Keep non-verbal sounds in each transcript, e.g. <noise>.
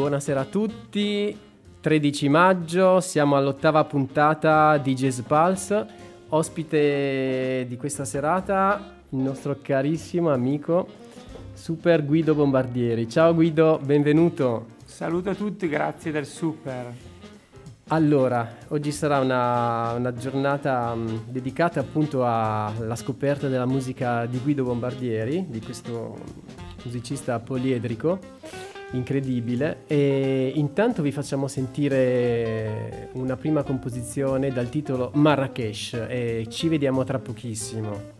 Buonasera a tutti, 13 maggio, siamo all'ottava puntata di Jazz Pulse. Ospite di questa serata il nostro carissimo amico Super Guido Bombardieri. Ciao Guido, benvenuto. Saluto a tutti, grazie del super. Allora, oggi sarà una, una giornata um, dedicata appunto alla scoperta della musica di Guido Bombardieri, di questo musicista poliedrico incredibile e intanto vi facciamo sentire una prima composizione dal titolo Marrakesh e ci vediamo tra pochissimo.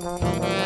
Mm-hmm.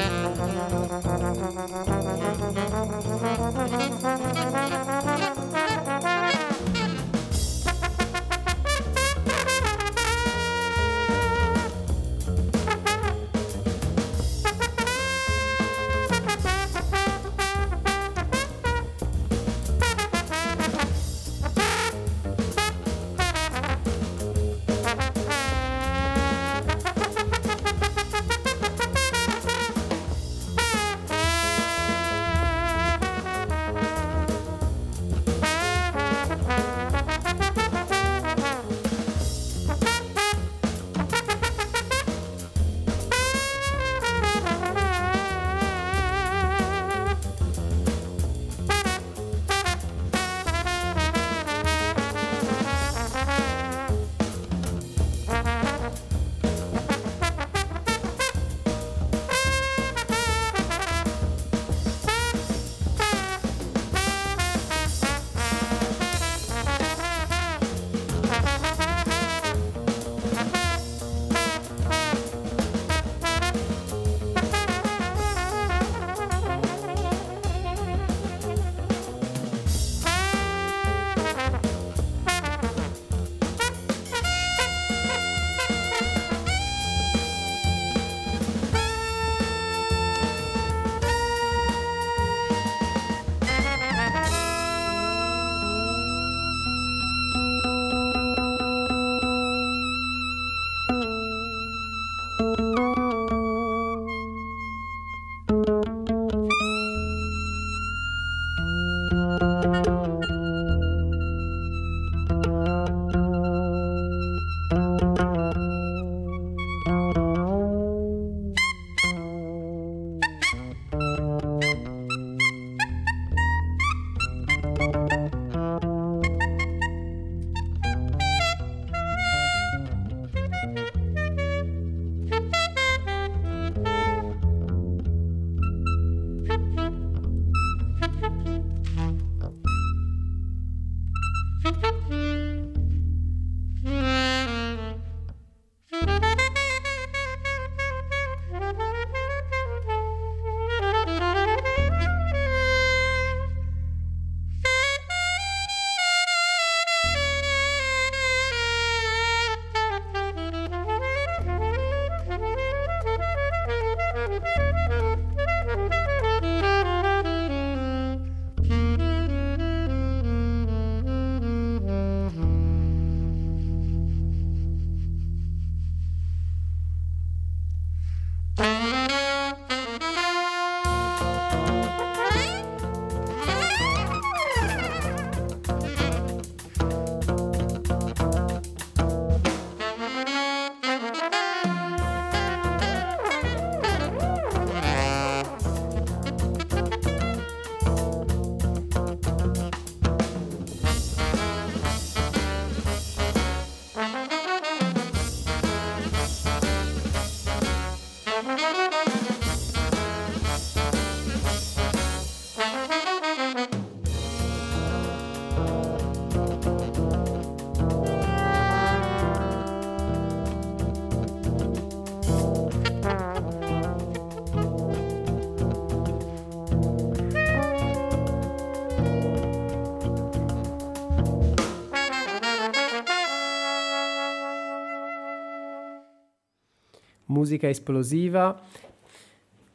Musica esplosiva.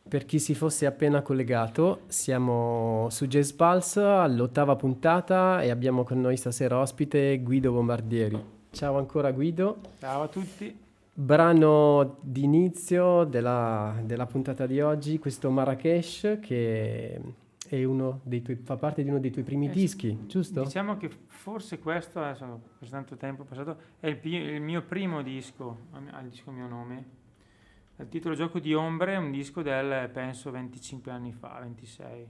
Per chi si fosse appena collegato, siamo su Jazz Pulse all'ottava puntata e abbiamo con noi stasera ospite Guido Bombardieri. Ciao ancora Guido. Ciao a tutti. Brano d'inizio della, della puntata di oggi, questo Marrakesh che tuoi, fa parte di uno dei tuoi primi eh, dischi, giusto? Diciamo che forse questo, adesso per tanto tempo passato, è il, il mio primo disco, al disco mio nome. Il titolo Gioco di Ombre è un disco del, penso, 25 anni fa, 26.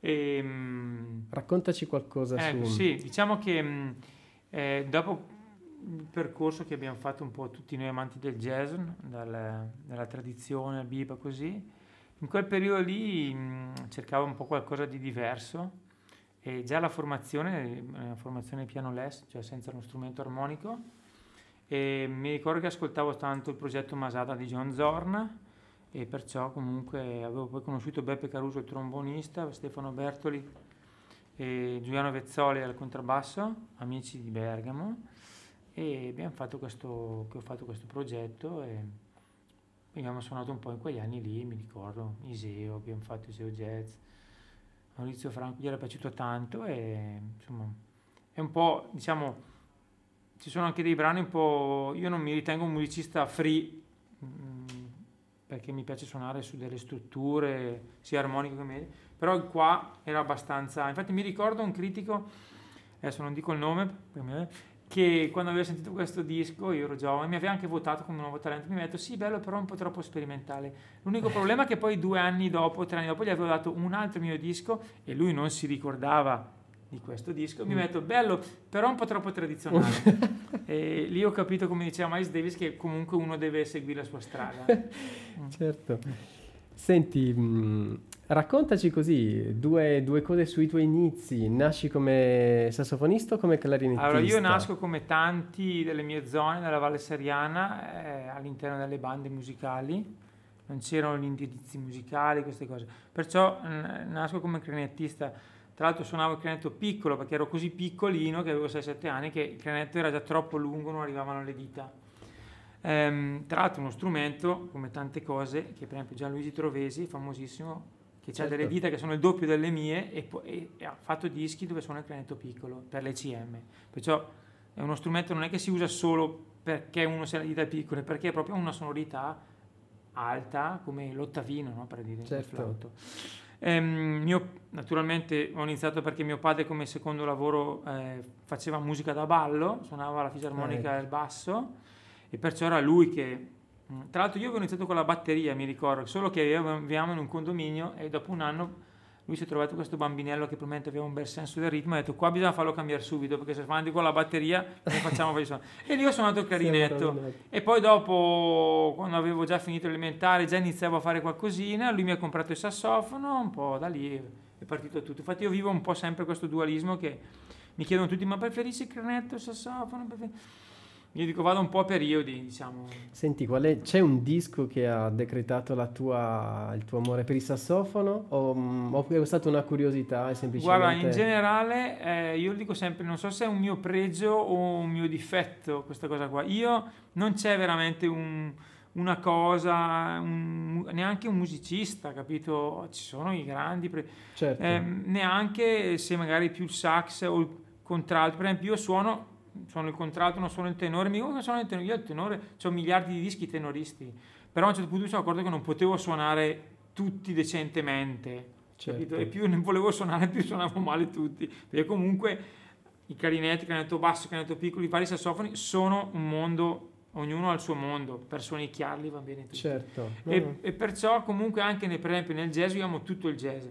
E, ehm, Raccontaci qualcosa ecco, su... Sì, diciamo che mm, eh, dopo il percorso che abbiamo fatto un po' tutti noi amanti del jazz, dal, dalla tradizione al bebop così, in quel periodo lì mh, cercavo un po' qualcosa di diverso e già la formazione, una formazione piano less, cioè senza uno strumento armonico, e mi ricordo che ascoltavo tanto il progetto Masada di John Zorn e perciò comunque avevo poi conosciuto Beppe Caruso, il trombonista, Stefano Bertoli e Giuliano Vezzoli al contrabbasso, amici di Bergamo, e abbiamo fatto questo, ho fatto questo progetto e abbiamo suonato un po' in quegli anni lì, mi ricordo, Iseo, abbiamo fatto Iseo Jazz, Maurizio Franco gli era piaciuto tanto e insomma è un po', diciamo, ci sono anche dei brani un po', io non mi ritengo un musicista free, mm, perché mi piace suonare su delle strutture sia armoniche che medie, però qua era abbastanza, infatti mi ricordo un critico, adesso non dico il nome, che quando avevo sentito questo disco, io ero giovane, mi aveva anche votato come nuovo talento, mi ha detto sì, bello, però un po' troppo sperimentale. L'unico <laughs> problema è che poi due anni dopo, tre anni dopo, gli avevo dato un altro mio disco e lui non si ricordava di questo disco, mi ha detto bello, però un po' troppo tradizionale. <laughs> e lì ho capito, come diceva Miles Davis, che comunque uno deve seguire la sua strada. <laughs> certo. Senti, mh, mm, Raccontaci così due, due, cose sui tuoi inizi. Nasci come sassofonista o come clarinettista? Allora, io nasco come tanti delle mie zone nella Valle Seriana, eh, all'interno delle bande musicali. Non c'erano gli indirizzi musicali, queste cose. Perciò n- nasco come clarinettista. Tra l'altro suonavo il clarinetto piccolo perché ero così piccolino che avevo 6-7 anni che il clarinetto era già troppo lungo, non arrivavano le dita. Ehm, tra l'altro uno strumento, come tante cose, che per esempio Gianluigi Trovesi, famosissimo, che certo. ha delle dita che sono il doppio delle mie e, e, e ha fatto dischi dove suona il clarinetto piccolo per l'ECM. Perciò è uno strumento non è che si usa solo perché uno ha le dita piccole, perché è proprio una sonorità alta come l'ottavino, no? per dire certo. il flauto. Ehm, mio, naturalmente ho iniziato perché mio padre come secondo lavoro eh, faceva musica da ballo, suonava la fisarmonica e il basso e perciò era lui che Mm. Tra l'altro io avevo iniziato con la batteria, mi ricordo, solo che viviamo in un condominio e dopo un anno lui si è trovato questo bambinello che probabilmente aveva un bel senso del ritmo e ha detto qua bisogna farlo cambiare subito perché se fa con la batteria ne <laughs> facciamo. E lì ho suonato il clarinetto e poi dopo quando avevo già finito l'elementare già iniziavo a fare qualcosina, lui mi ha comprato il sassofono, un po' da lì è partito tutto. Infatti io vivo un po' sempre questo dualismo che mi chiedono tutti ma preferisci il clarinetto o il sassofono? Preferisci? Io dico vado un po' a periodi, diciamo. Senti, è, c'è un disco che ha decretato tua, il tuo amore per il sassofono o, mm, o è stata una curiosità? semplicemente... Guarda, in generale eh, io dico sempre, non so se è un mio pregio o un mio difetto questa cosa qua. Io non c'è veramente un, una cosa, un, neanche un musicista, capito? Ci sono i grandi, pre- certo. eh, neanche se magari più il sax o il contralto. Per esempio io suono sono il contralto, non sono il tenore, mi dico che sono il tenore, io il tenore, ho miliardi di dischi tenoristi, però a un certo punto mi sono accorto che non potevo suonare tutti decentemente, certo. e più ne volevo suonare più suonavo male tutti, perché comunque i clarinetti, il clarinetto basso, il clarinetto piccolo, i vari sassofoni sono un mondo ognuno ha il suo mondo, per suonicchiarli va bene tutto. Certo. E, no. e, perciò comunque anche nel, per esempio nel jazz io amo tutto il jazz.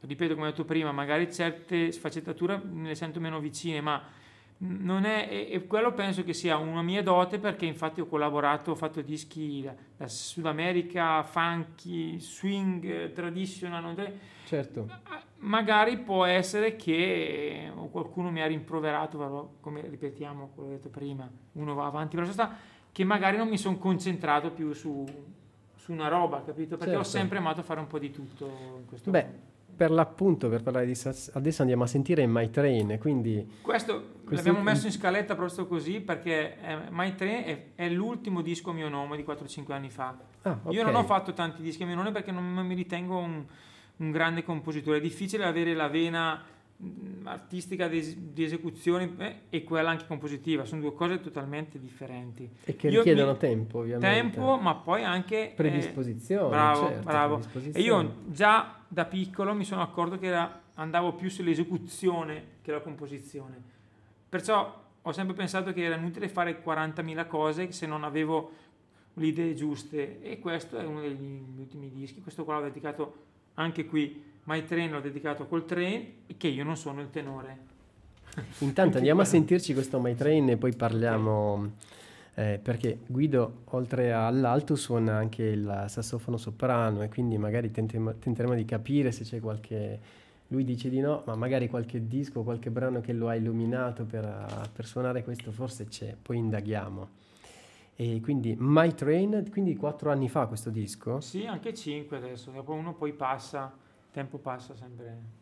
Ripeto come ho detto prima, magari certe sfaccettature me le sento meno vicine, ma non è, e quello penso che sia una mia dote perché infatti ho collaborato, ho fatto dischi da, da Sud America, funky, swing, traditional, non certo. magari può essere che qualcuno mi ha rimproverato, come ripetiamo quello che ho detto prima, uno va avanti per la strada, che magari non mi sono concentrato più su, su, una roba, capito? Perché certo. ho sempre amato fare un po' di tutto in questo Beh. Mondo per l'appunto, per parlare di Sass- adesso andiamo a sentire My Train, quindi... Questo, Questo- l'abbiamo messo in scaletta proprio così perché eh, My Train è, è l'ultimo disco a mio nome di 4-5 anni fa. Ah, Io ok. non ho fatto tanti dischi a mio nome perché non, mi ritengo un, un grande compositore. È difficile avere la vena artistica di, di esecuzione eh, e quella anche compositiva, sono due cose totalmente differenti. E che Io richiedono mi- tempo, ovviamente. Tempo, ma poi anche... eh, Predisposizione, bravo, certo, bravo. E predisposizione. io già da piccolo mi sono accorto che era- andavo più sull'esecuzione che la composizione. Perciò ho sempre pensato che era inutile fare 40.000 cose se non avevo le idee giuste. E questo è uno degli ultimi dischi. Questo qua l'ho dedicato anche qui. My Train l'ho dedicato col train, che io non sono il tenore. Intanto <laughs> andiamo a sentirci questo My Train e poi parliamo, eh, perché Guido oltre all'alto suona anche il sassofono soprano e quindi magari tenteremo, tenteremo di capire se c'è qualche, lui dice di no, ma magari qualche disco, qualche brano che lo ha illuminato per, per suonare questo forse c'è, poi indaghiamo. E quindi My Train, quindi quattro anni fa questo disco? Sì, anche 5 adesso. Dopo uno poi passa, tempo passa sempre.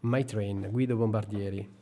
My Train, Guido Bombardieri.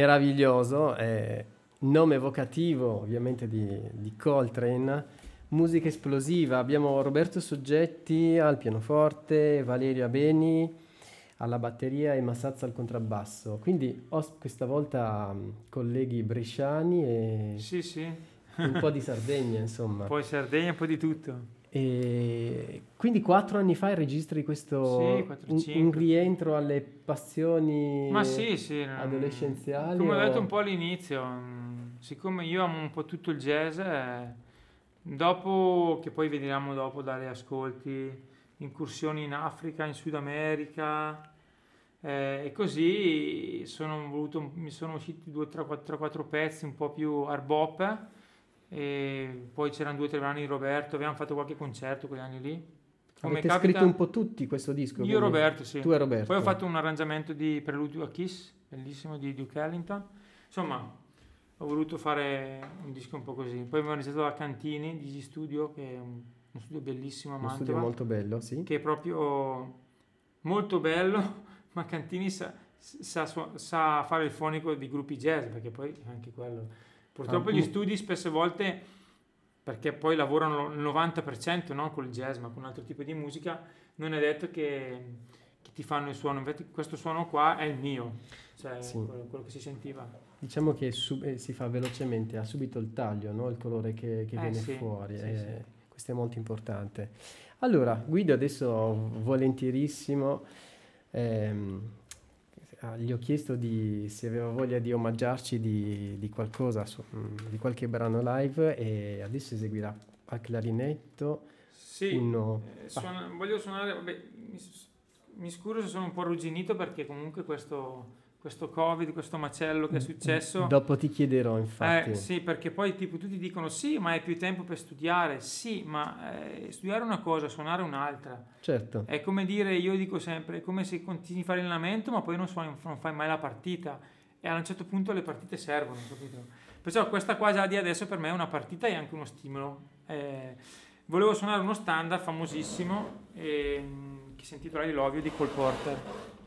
Meraviglioso, eh, nome evocativo ovviamente di, di Coltrane, musica esplosiva. Abbiamo Roberto Soggetti al pianoforte, Valerio Abeni alla batteria e Massazza al contrabbasso. Quindi ho questa volta um, colleghi bresciani e sì, sì. un po' di <laughs> Sardegna, insomma. Poi Sardegna, un po' di tutto. E quindi quattro anni fa registri questo sì, 4, un, un, rientro alle passioni Ma sì, sì, adolescenziali? Come o... ho detto un po' all'inizio, mm, siccome io amo un po' tutto il jazz, eh, dopo che poi vediamo dopo dalle ascolti, incursioni in Africa, in Sud America, eh, e così sono voluto, mi sono usciti due, tre, quattro, quattro pezzi un po' più hard bop e poi c'erano due o tre brani di Roberto, abbiamo fatto qualche concerto quegli anni lì. Come Avete capita... scritto un po' tutti questo disco? Io e Roberto, sì. Tu e Roberto. Poi ho fatto un arrangiamento di Preludio a Kiss, bellissimo, di Duke Ellington. Insomma, ho voluto fare un disco un po' così. Poi mi ho realizzato la Cantini di Studio, che è un, uno studio bellissimo a Mantova. Un studio molto bello, sì. Che è proprio molto bello, <laughs> ma Cantini sa, sa, sa fare il fonico di gruppi jazz, perché poi anche quello. Purtroppo gli studi spesse volte, perché poi lavorano il 90% non col jazz, ma con un altro tipo di musica, non è detto che, che ti fanno il suono. Infatti questo suono qua è il mio, cioè sì. quello, quello, che si sentiva. Diciamo che su, eh, si fa velocemente, ha subito il taglio, no? il colore che, che eh, viene sì, fuori. Sì, eh, questo è molto importante. Allora, Guido adesso volentierissimo. Ehm, gli ho chiesto di, se aveva voglia di omaggiarci di, di qualcosa, su, mm, di qualche brano live e adesso eseguirà al clarinetto. Sì, uno... eh, suona, voglio suonare, vabbè, mi, mi scuso se sono un po' arrugginito perché comunque questo questo covid, questo macello che è successo. Dopo ti chiederò infatti. Eh, sì, perché poi tipo tutti dicono sì, ma hai più tempo per studiare, sì, ma eh, studiare una cosa, suonare un'altra. Certo. È come dire, io dico sempre, è come se continui a fare allenamento ma poi non, suoni, non fai mai la partita e a un certo punto le partite servono, capito? Perciò questa qua già di adesso per me è una partita e anche uno stimolo. Eh, volevo suonare uno standard famosissimo eh, che si intitola I Love You di Cole Porter.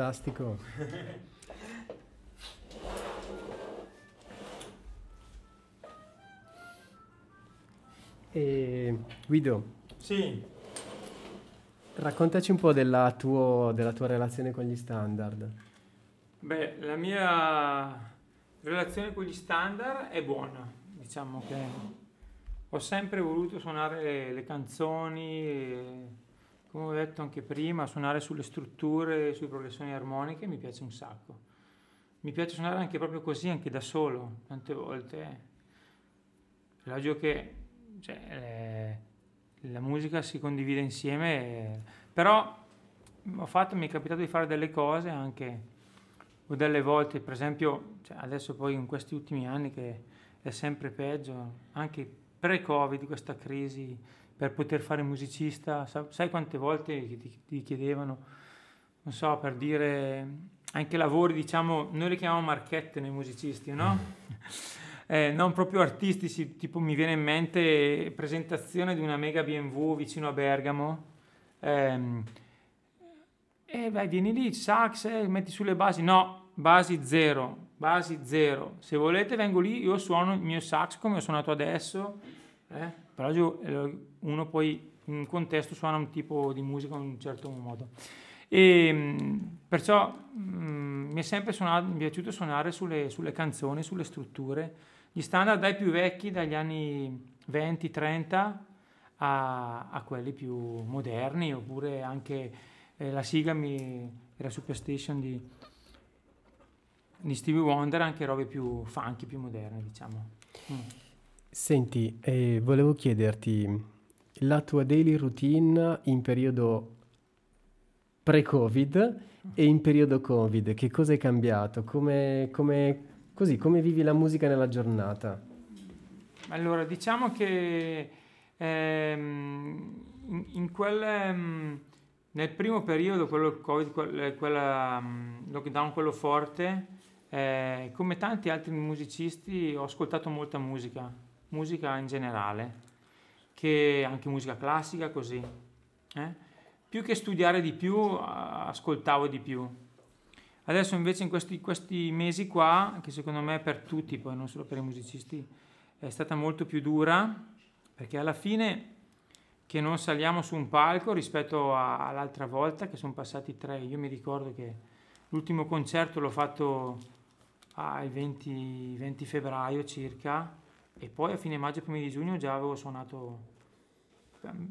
Fantastico. e Guido. Sì. Raccontaci un po' della, tuo, della tua relazione con gli standard. Beh, la mia relazione con gli standard è buona, diciamo che ho sempre voluto suonare le, le canzoni, come ho detto anche prima, suonare sulle strutture, sulle progressioni armoniche mi piace un sacco. Mi piace suonare anche proprio così, anche da solo, tante volte. È logico che cioè, eh, la musica si condivide insieme, eh, però fatto, mi è capitato di fare delle cose anche, o delle volte, per esempio, cioè adesso poi in questi ultimi anni che è sempre peggio, anche pre-Covid, questa crisi, per poter fare musicista, sai quante volte ti, ti chiedevano, non so, per dire anche lavori, diciamo, noi li chiamiamo marchette nei musicisti, no? <laughs> eh, non proprio artistici, tipo mi viene in mente presentazione di una mega BMW vicino a Bergamo, ehm, e vai, vieni lì, sax, eh, metti sulle basi, no, basi zero, basi zero, se volete vengo lì, io suono il mio sax come ho suonato adesso, eh? Però eh, uno poi in contesto suona un tipo di musica in un certo modo. E mm, perciò mh, mm, mi è sempre suonato, mi è piaciuto suonare sulle, sulle, canzoni, sulle strutture, gli standard dai più vecchi, dagli anni 20-30 a, a, quelli più moderni, oppure anche eh, la sigla mi, era Superstation di, di Stevie Wonder, anche robe più funky, più moderne, diciamo. Mm. Senti, eh, volevo chiederti la tua daily routine in periodo pre-Covid e in periodo Covid, che cosa è cambiato? Come, come, così, come vivi la musica nella giornata? Allora, diciamo che ehm, in, in quel, ehm, nel primo periodo, quello Covid, quel, quella, um, lockdown, quello forte, eh, come tanti altri musicisti ho ascoltato molta musica musica in generale, che anche musica classica così. Eh? Più che studiare di più, ascoltavo di più. Adesso invece in questi, questi mesi qua, che secondo me per tutti, poi non solo per i musicisti, è stata molto più dura, perché alla fine che non saliamo su un palco rispetto a, all'altra volta, che sono passati tre, io mi ricordo che l'ultimo concerto l'ho fatto il 20, 20 febbraio circa, e poi a fine maggio, primi di giugno già avevo suonato,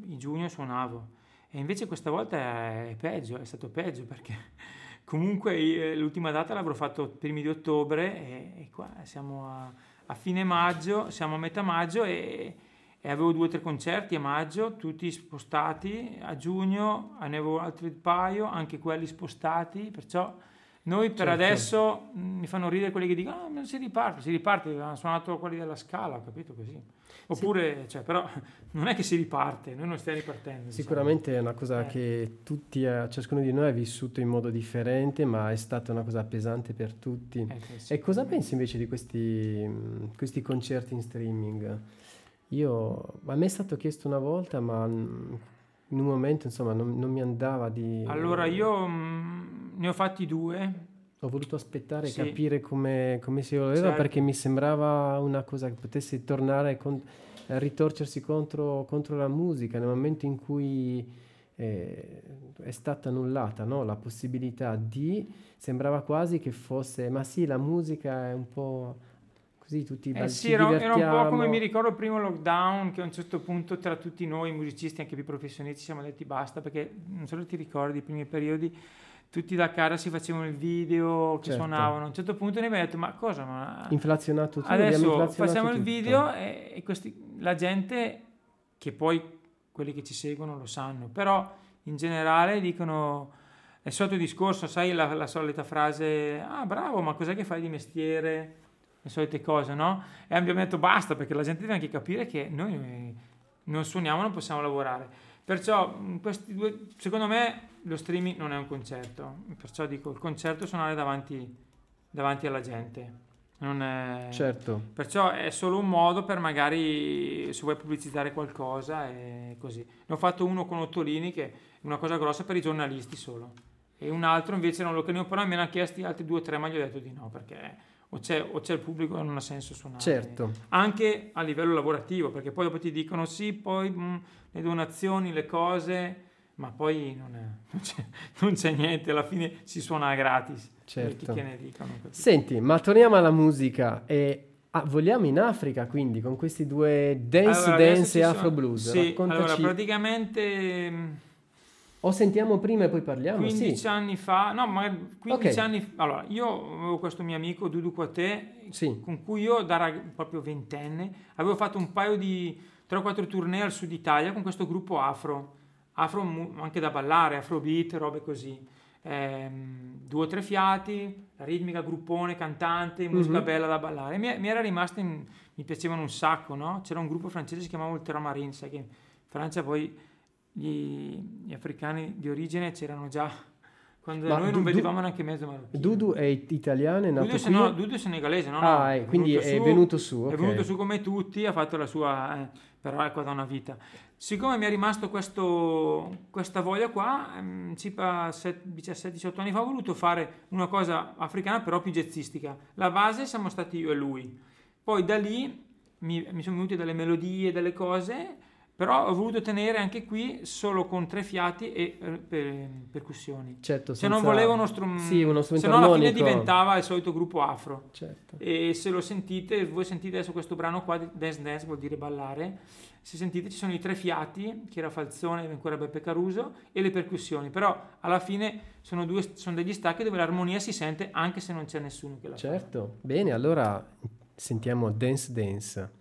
in giugno suonavo. E invece questa volta è peggio, è stato peggio perché <laughs> comunque l'ultima data l'avrò fatto primi di ottobre e, e qua siamo a, a, fine maggio, siamo a metà maggio e, e avevo due o tre concerti a maggio, tutti spostati, a giugno ne avevo altri paio, anche quelli spostati, perciò noi per certo. adesso mm, mi fanno ridere quelli che dicono: ah, non si riparte, si riparte, hanno suonato quelli della scala, capito così. Oppure, sì. cioè, però <laughs> non è che si riparte, noi non stiamo ripartendo. Diciamo. Sicuramente diciamo. è una cosa eh. che tutti, eh, ciascuno di noi ha vissuto in modo differente, ma è stata una cosa pesante per tutti. Eh, sì. E cosa pensi invece di questi, mm, questi concerti in streaming? Io, a me è stato chiesto una volta, ma mm, in un momento insomma non, non mi andava di... Allora io ne ho fatti due. Ho voluto aspettare e sì. capire come, come, si voleva certo. perché mi sembrava una cosa che potesse tornare con, a ritorcersi contro, contro, la musica nel momento in cui eh, è stata annullata no? la possibilità di... sembrava quasi che fosse, ma sì, la musica è un po' così tutti eh sì, era, era, un po' come mi ricordo il primo lockdown che a un certo punto tra tutti noi musicisti anche più professionisti siamo detti basta perché non so se ti ricordi i primi periodi tutti da cara si facevano il video che certo. suonavano a un certo punto ne abbiamo detto ma cosa ma inflazionato tutto adesso inflazionato facciamo tutto. il video e, e questi, la gente che poi quelli che ci seguono lo sanno però in generale dicono è sotto discorso sai la, la solita frase ah bravo ma cos'è che fai di mestiere le solite cose, no? E abbiamo detto basta perché la gente deve anche capire che noi non suoniamo, non possiamo lavorare. Perciò, questi due, secondo me, lo streaming non è un concerto. Perciò dico, il concerto è suonare davanti, davanti alla gente. È... Certo. Perciò è solo un modo per magari se vuoi pubblicizzare qualcosa e così. Ne ho fatto uno con Ottolini che è una cosa grossa per i giornalisti solo. e un altro invece non lo credo, però me ne ha chiesti altri due o tre, ma gli ho detto di no perché o c'è, o c'è il pubblico non ha senso suonare. Certo. Anche a livello lavorativo, perché poi dopo ti dicono sì, poi mh, mm, le donazioni, le cose, ma poi non, è, non, c'è, non, c'è, niente, alla fine si suona gratis. Certo. Dicono, Senti, ma torniamo alla musica e Ah, vogliamo in Africa quindi con questi due dance allora, dance e afro blues? Sì, Raccontaci... allora praticamente mm, o sentiamo prima e poi parliamo? 15 sì. anni fa, no, ma 15 okay. anni fa, allora io avevo questo mio amico Dudu Quatè, sì. con cui io da proprio ventenne avevo fatto un paio di 3-4 tournée al sud Italia con questo gruppo afro, afro anche da ballare, afrobeat, robe così. Ehm, due o tre fiati, la ritmica, gruppone, cantante, musica mm-hmm. bella da ballare. Mi, mi era rimasto, in, mi piacevano un sacco, no? C'era un gruppo francese che si chiamava Ultramarine, sai che in Francia poi gli, gli africani di origine c'erano già quando Ma noi non vedevamo du, neanche mezzo marocchino. Dudu è italiano, è nato Dudu, qui? No, Dudu è senegalese, no? Ah, è, quindi è su, venuto su. Okay. È venuto su come tutti, ha fatto la sua, eh, però ecco da una vita. Siccome mi è rimasto questo, questa voglia qua, ehm, circa 17-18 anni fa ho voluto fare una cosa africana però più jazzistica. La base siamo stati io e lui. Poi da lì mi, mi sono venute delle melodie, delle cose però ho voluto tenere anche qui solo con tre fiati e eh, per, percussioni. Certo, se non volevo uno, strum- sì, uno strumento se no alla fine diventava il solito gruppo afro. Certo. E se lo sentite, voi sentite adesso questo brano qua, Dance Dance vuol dire ballare, se sentite ci sono i tre fiati, che era Falzone, ancora Beppe Caruso, e le percussioni, però alla fine sono, due, sono degli stacchi dove l'armonia si sente anche se non c'è nessuno che la certo. fa. Certo, bene, allora sentiamo Dance Dance.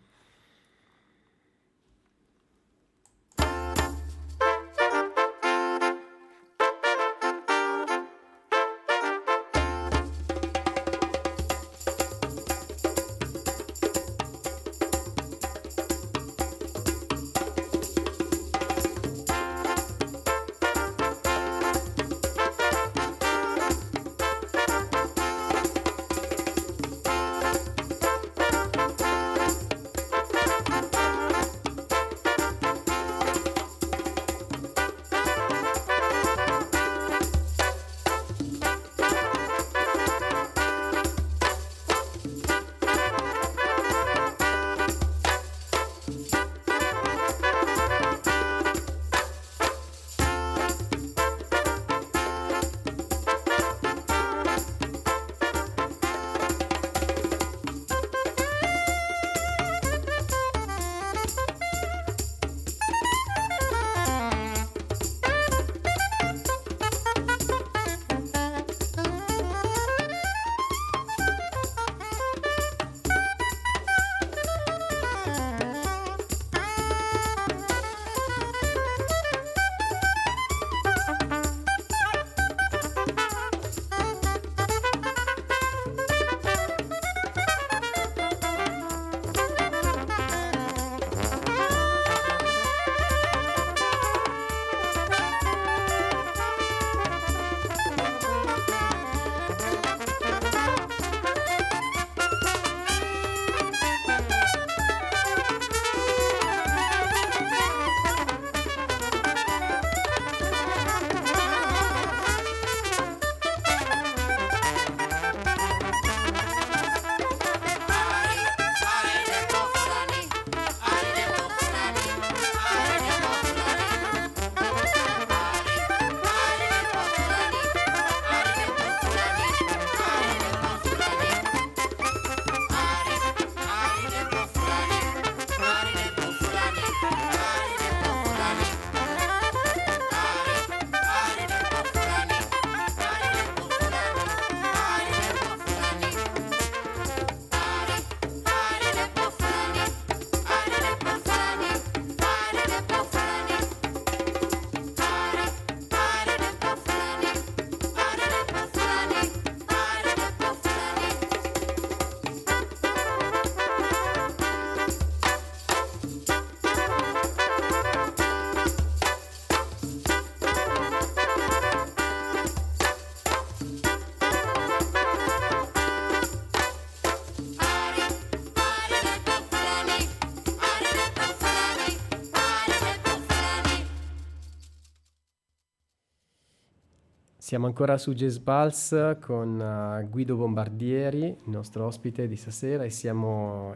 Siamo ancora su Jazz Pulse con uh, Guido Bombardieri, il nostro ospite di stasera, e siamo,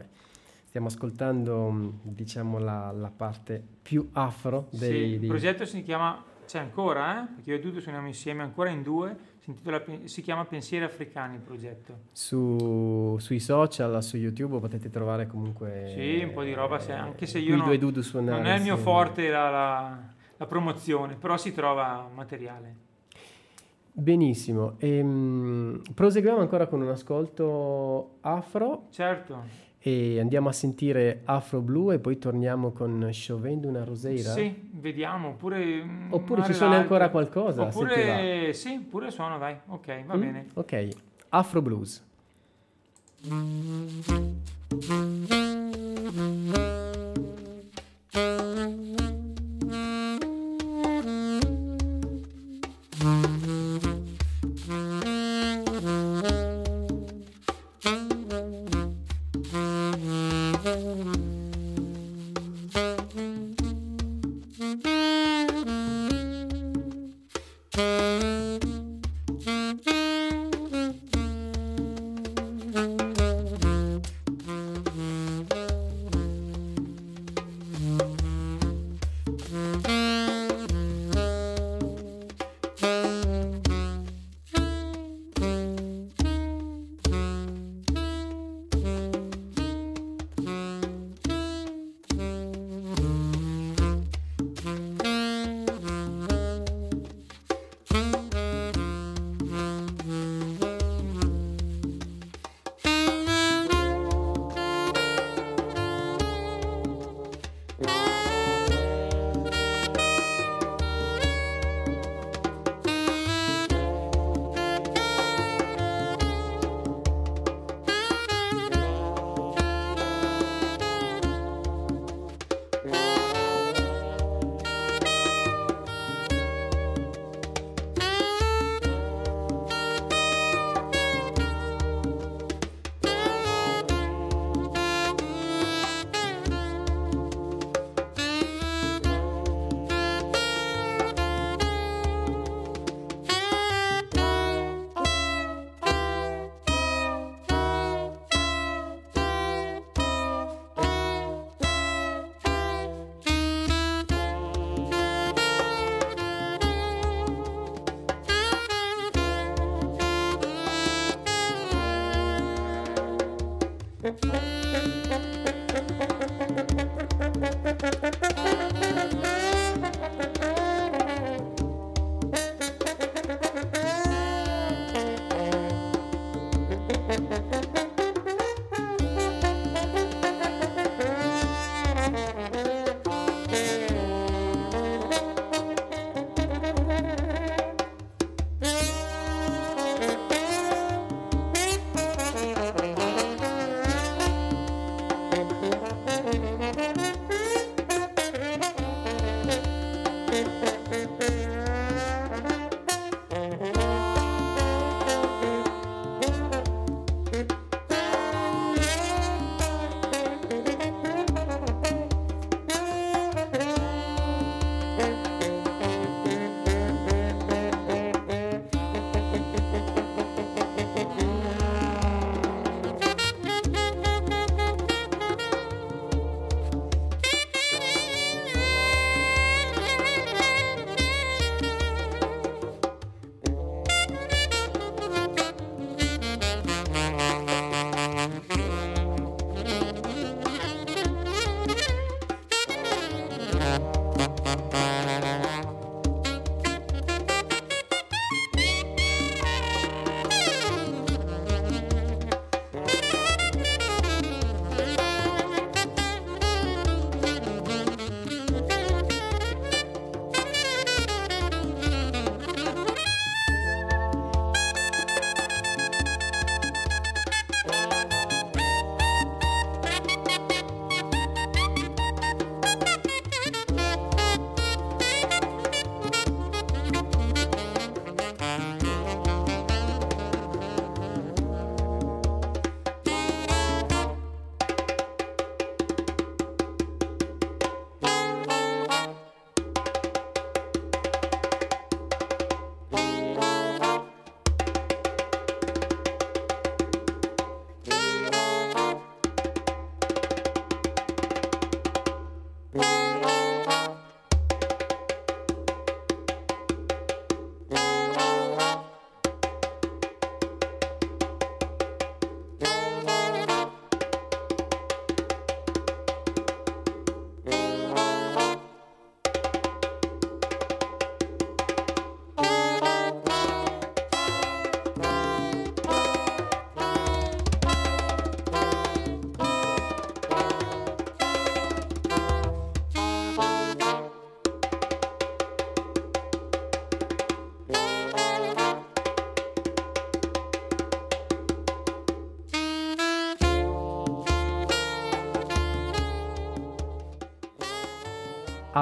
stiamo ascoltando mm, diciamo, la, la, parte più afro dei... Sì, il progetto si chiama, c'è ancora, eh? perché io e Dudu suoniamo insieme ancora in due, si, intitola, si chiama Pensieri Africani il progetto. Su, sui social, su YouTube potete trovare comunque... Sì, un po' di roba, se, anche se io non, e Dudu suonare non è il mio forte la, la, la promozione, però si trova materiale. Benissimo, ehm, proseguiamo ancora con un ascolto afro. Certo. E andiamo a sentire Afro Blu e poi torniamo con Sciovendo una roseira. Sì, vediamo, oppure... Mm, oppure ci suona ancora qualcosa, oppure, Sì, pure suono, dai. Ok, va mm, bene. Ok, Afro Blues. Mm-hmm.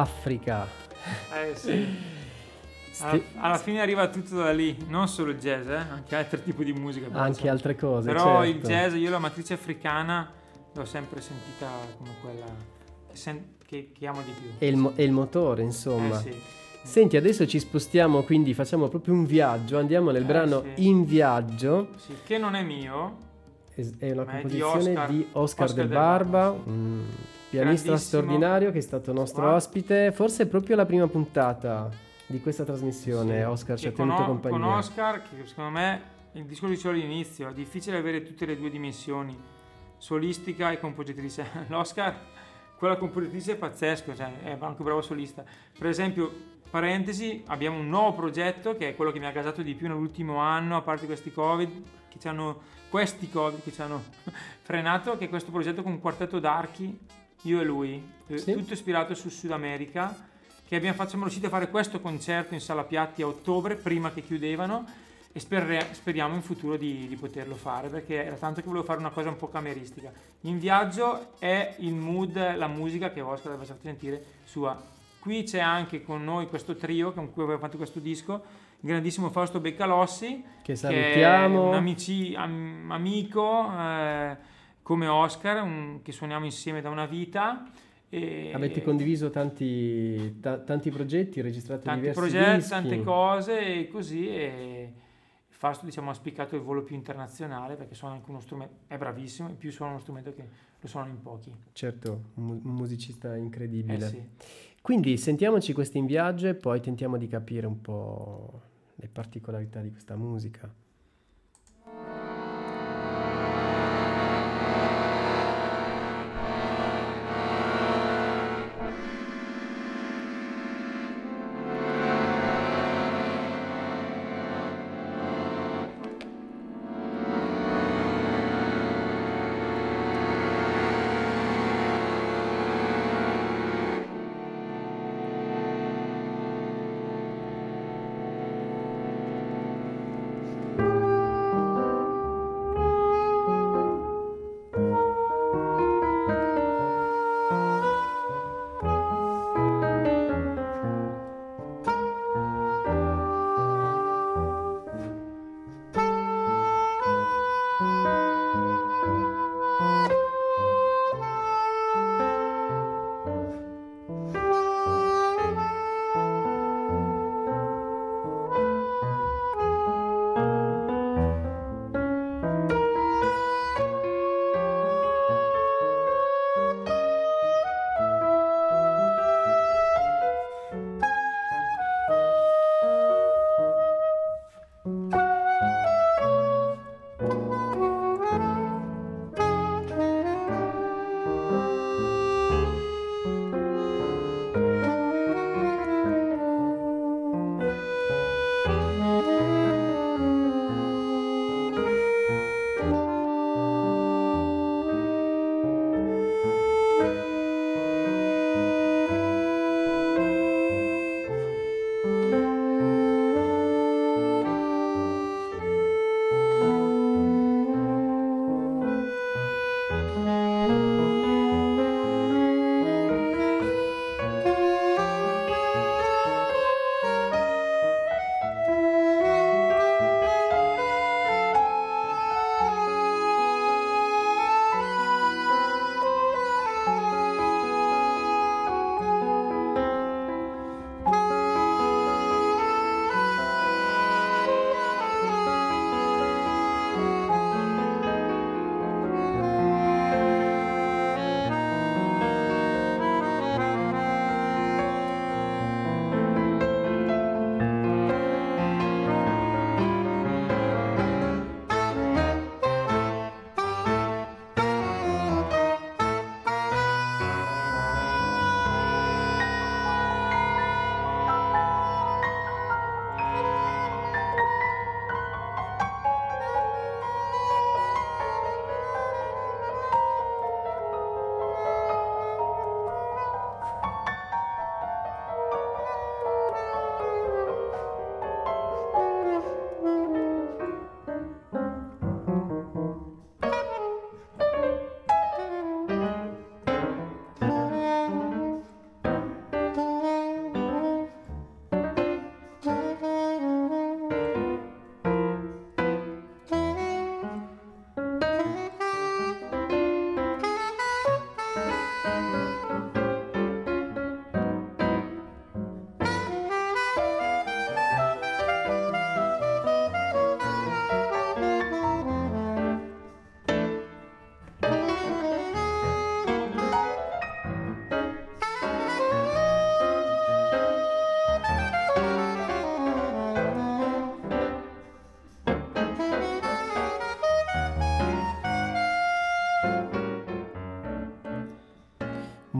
Africa. Eh sì. Alla, alla, fine arriva tutto da lì, non solo il jazz, eh? anche altri tipi di musica. Anche altre cose. Però certo. il jazz, io la matrice africana l'ho sempre sentita come quella che, sen- che, che amo di più. E il, mo- e il motore, insomma. Eh, sì. Senti, adesso ci spostiamo, quindi facciamo proprio un viaggio, andiamo nel Eh, brano sì. In Viaggio, Sì, che non è mio, è una è di composizione Oscar- di Oscar, Oscar del Del Barba, Barba, sì. un pianista straordinario che è stato nostro Qua. ospite, forse è proprio la prima puntata di questa trasmissione, Sì, Oscar ci ha tenuto con, compagnia. Con Oscar, che secondo me, il disco che dicevo all'inizio, è difficile avere tutte le due dimensioni, solistica e compositrice. <laughs> L'Oscar, quella compositrice è pazzesco, cioè è anche bravo solista. Per esempio, parentesi, abbiamo un nuovo progetto che è quello che mi ha gasato di più nell'ultimo anno, a parte questi Covid, che ci hanno, questi Covid che ci hanno <laughs> frenato, che è questo progetto con un quartetto d'archi, io e lui, eh, Sì. tutto ispirato sul Sud America che abbiamo fatto, siamo riusciti a fare questo concerto in Sala Piatti a ottobre, prima che chiudevano, e sperre- speriamo in futuro di, di poterlo fare, perché era tanto che volevo fare una cosa un po' cameristica. In viaggio è il mood, la musica che Oscar aveva fatto sentire sua. Qui c'è anche con noi questo trio con cui abbiamo fatto questo disco, il grandissimo Fausto Beccalossi, Che che è salutiamo. un amici- am- amico eh, come Oscar, un- che suoniamo insieme da una vita. E Avete condiviso tanti, ta- tanti progetti, registrato tanti diversi progetti, dischi. tante cose e così e Fausto diciamo, ha spiccato il volo più internazionale perché suona anche uno strumento, è bravissimo, in più suona uno strumento che lo suonano in pochi. Certo, un mu- un musicista incredibile. Eh sì. Quindi sentiamoci questo in viaggio e poi tentiamo di capire un po' le particolarità di questa musica.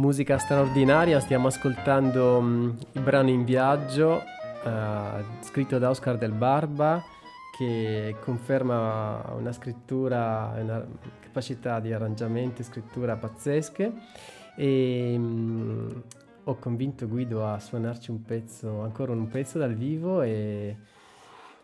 Musica straordinaria, stiamo ascoltando um, il brano In Viaggio, uh, scritto da Oscar del Barba, che conferma una scrittura, una capacità di arrangiamento e scrittura pazzesche. E um, ho convinto Guido a suonarci un pezzo, ancora un pezzo dal vivo e,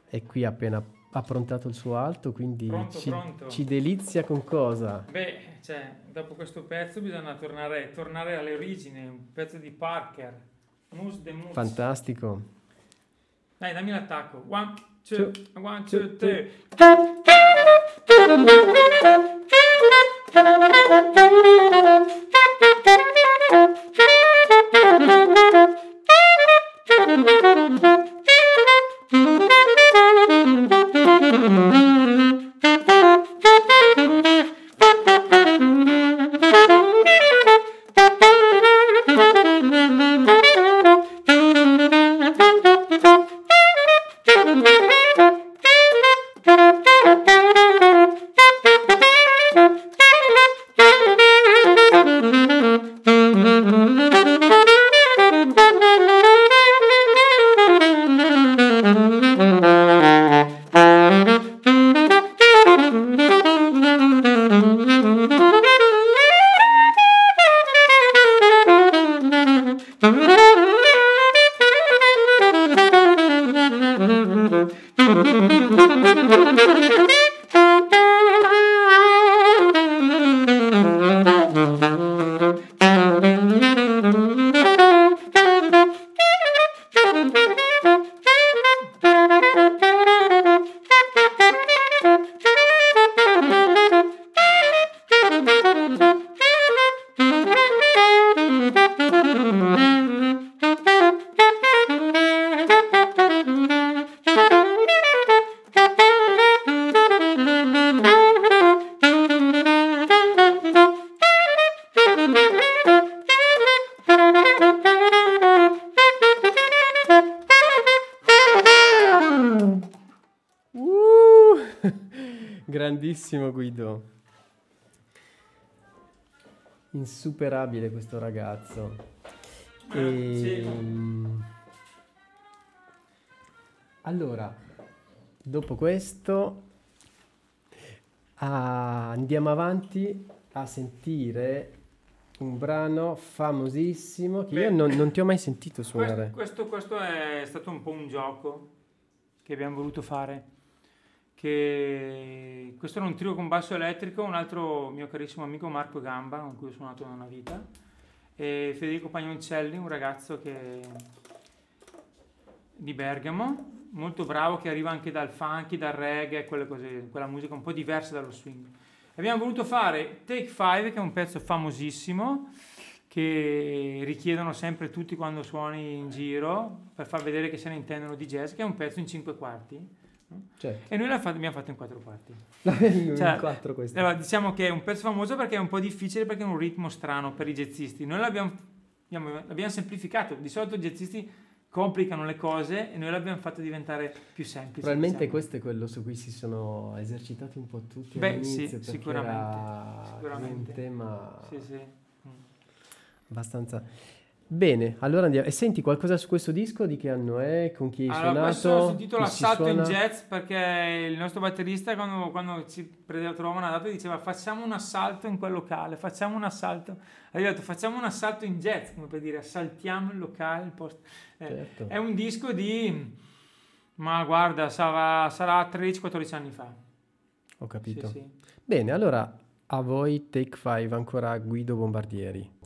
e qui appena approntato il suo alto, quindi Pronto, ci, pronto. ci delizia con cosa? Beh, cioè, dopo questo pezzo bisogna tornare, tornare alle origini, un pezzo di Parker, Moose the Moose. Fantastico. Dai, dammi l'attacco. One, two, one, two, two, three. Mm-hmm. <laughs> Grandissimo Guido. Insuperabile questo ragazzo. Eh, sì. Allora, dopo questo ah, andiamo avanti a sentire un brano famosissimo che io Beh. non, non ti ho mai sentito Questo, suonare. questo, questo è stato un po' un gioco che abbiamo voluto fare. Che questo era un trio con basso elettrico, un altro mio carissimo amico Marco Gamba, con cui ho suonato da una vita, e Federico Pagnoncelli, un ragazzo che... di Bergamo, molto bravo, che arriva anche dal funky, dal reggae, cose, quella musica un po' diversa dallo swing. Abbiamo voluto fare Take 5, che è un pezzo famosissimo, che richiedono sempre tutti quando suoni in giro per far vedere che se ne intendono di jazz, che è un pezzo in 5 quarti. Certo. E noi l'abbiamo fatto, in 4 quarti. <laughs> in Cioè, quattro questo. Allora, diciamo che è un pezzo famoso perché è un po' difficile perché è un ritmo strano per i jazzisti. Noi l'abbiamo, abbiamo- l'abbiamo semplificato. Di solito i jazzisti complicano le cose e noi l'abbiamo fatto diventare più semplice. Probabilmente diciamo. questo è quello su cui si sono esercitati un po' tutti Beh, all'inizio sì, sicuramente, era sicuramente. un tema Sì, sì. Mm. abbastanza bene allora andiamo e senti qualcosa su questo disco di che anno è con chi hai Allora, suonato si intitola Chi si Assalto in? Jazz perché il nostro batterista quando, quando ci prendeva trovava una data diceva facciamo un assalto in quel locale, facciamo un assalto. Abbiamo detto facciamo un assalto in jazz, come per dire assaltiamo il locale, il posto. Eh, Certo. È un disco di, ma guarda, sarà, sarà 13-14 anni fa. ho capito Sì, sì. bene allora a voi Take 5 ancora Guido Bombardieri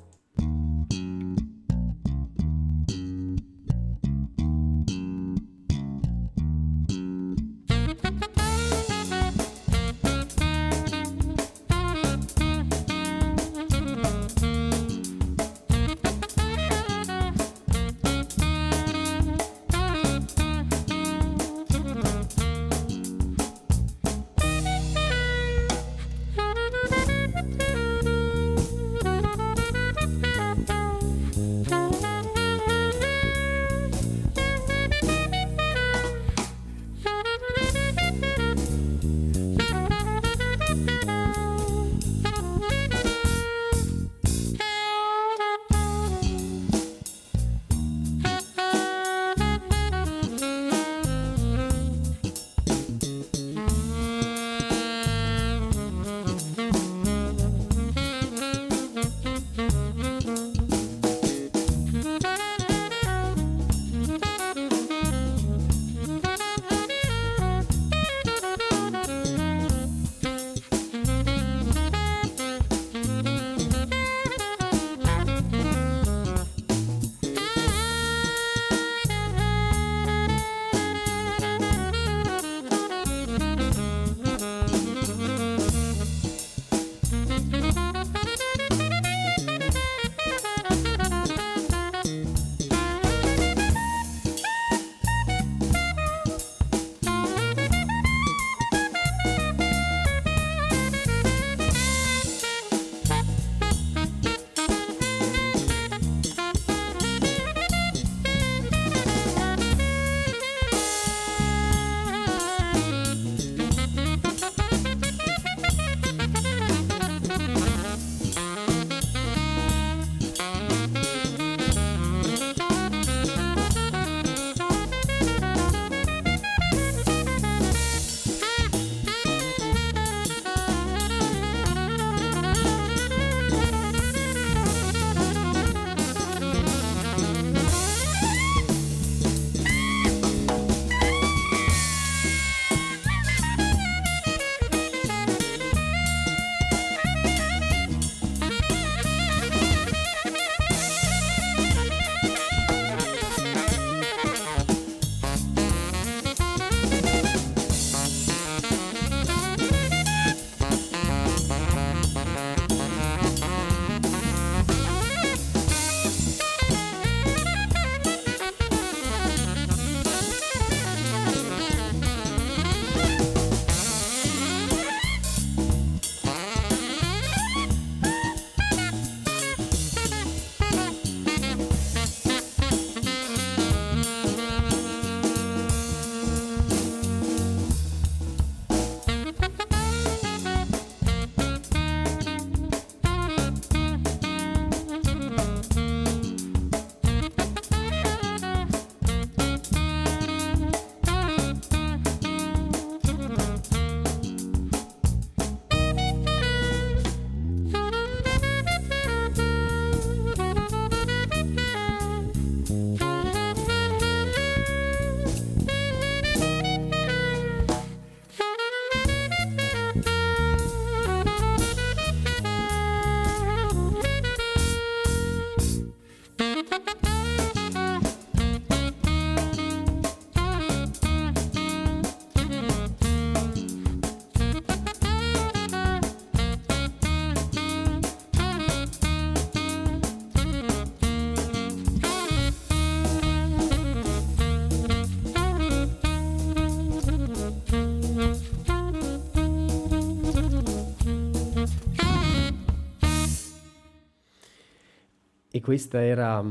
questa era,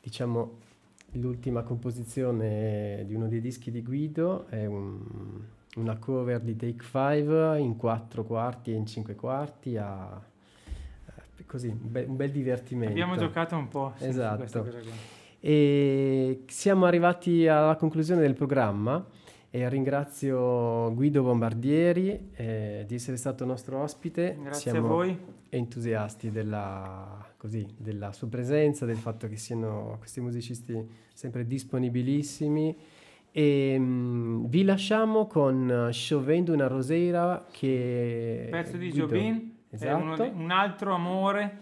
diciamo, l'ultima composizione di uno dei dischi di Guido, è un, una cover di Take 5 in quattro quarti e in cinque quarti a eh, così un bel, un bel, divertimento. Abbiamo giocato un po'. Esatto. E siamo arrivati alla conclusione del programma e ringrazio Guido Bombardieri eh, di essere stato nostro ospite. Grazie siamo a voi. entusiasti della, così, della sua presenza, del fatto che siano questi musicisti sempre disponibilissimi. E mm, vi lasciamo con Sciovendo una roseira che... Pezzo di Guido, Jobin, esatto. Uno, un altro amore,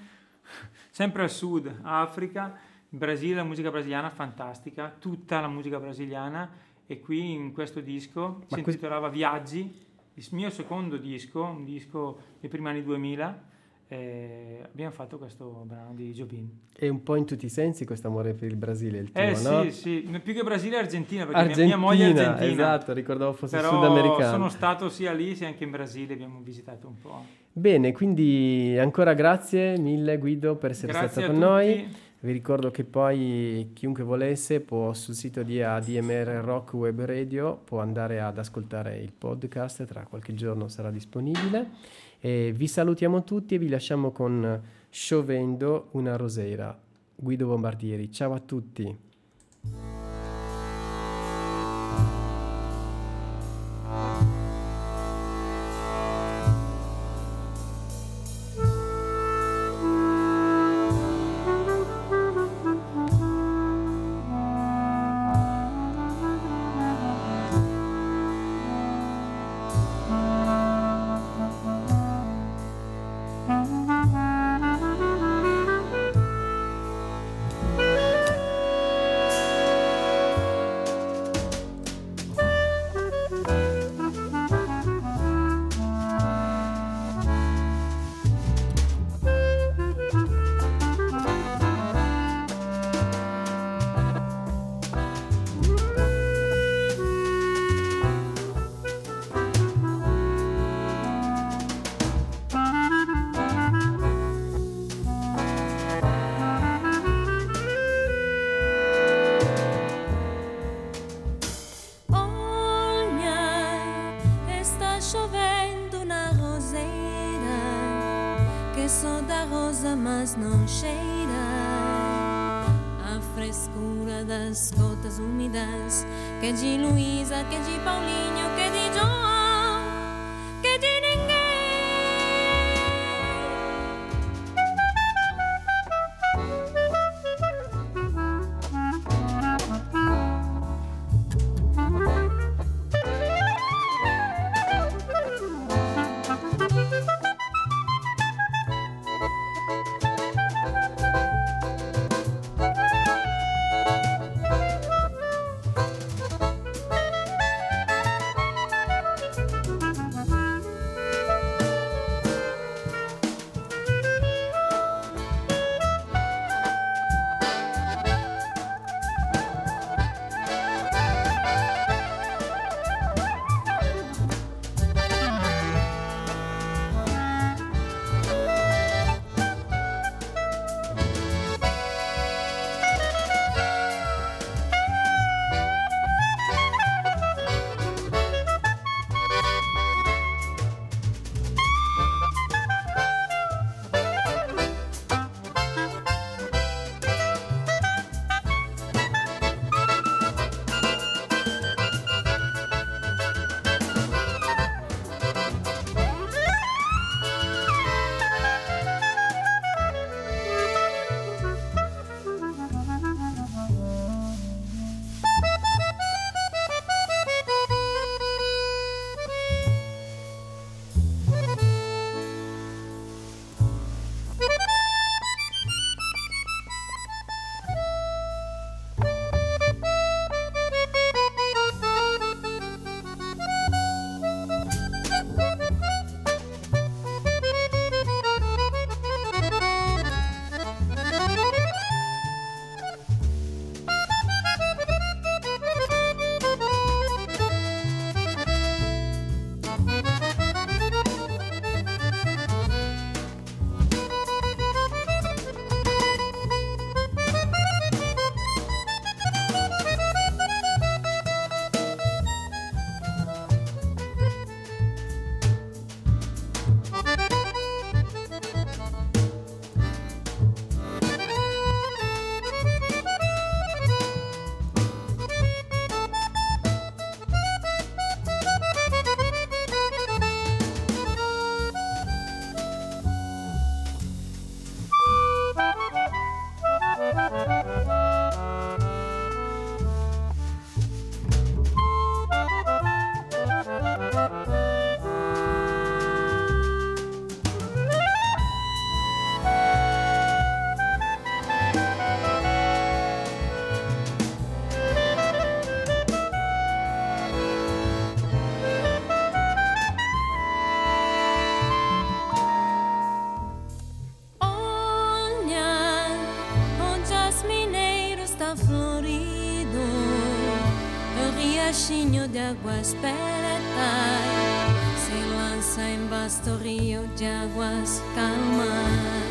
sempre al sud Africa Brasile, la musica brasiliana fantastica, tutta la musica brasiliana e qui in questo disco Ma si que- intitolava Viaggi, il mio secondo disco, un disco dei primi anni 2000 eh, abbiamo fatto questo brano di Jobin. E un po' in tutti i sensi questo amore per il Brasile, il tuo, eh, no? sì, sì, più che Brasile Argentina, perché Argentina, mia, moglie è argentina. Esatto, ricordavo fosse Però sudamericano. sono stato sia lì sia anche in Brasile, abbiamo visitato un po'. Bene, quindi ancora grazie mille Guido per essere grazie stato con noi. Vi ricordo che poi chiunque volesse può sul sito di ADMR Rock Web Radio può andare ad ascoltare il podcast, tra qualche giorno sarà disponibile. E vi salutiamo tutti e vi lasciamo con Sciovendo una rosera. Guido Bombardieri. Ciao a tutti. De aguas peretai se lanza en vasto río de aguas calmas.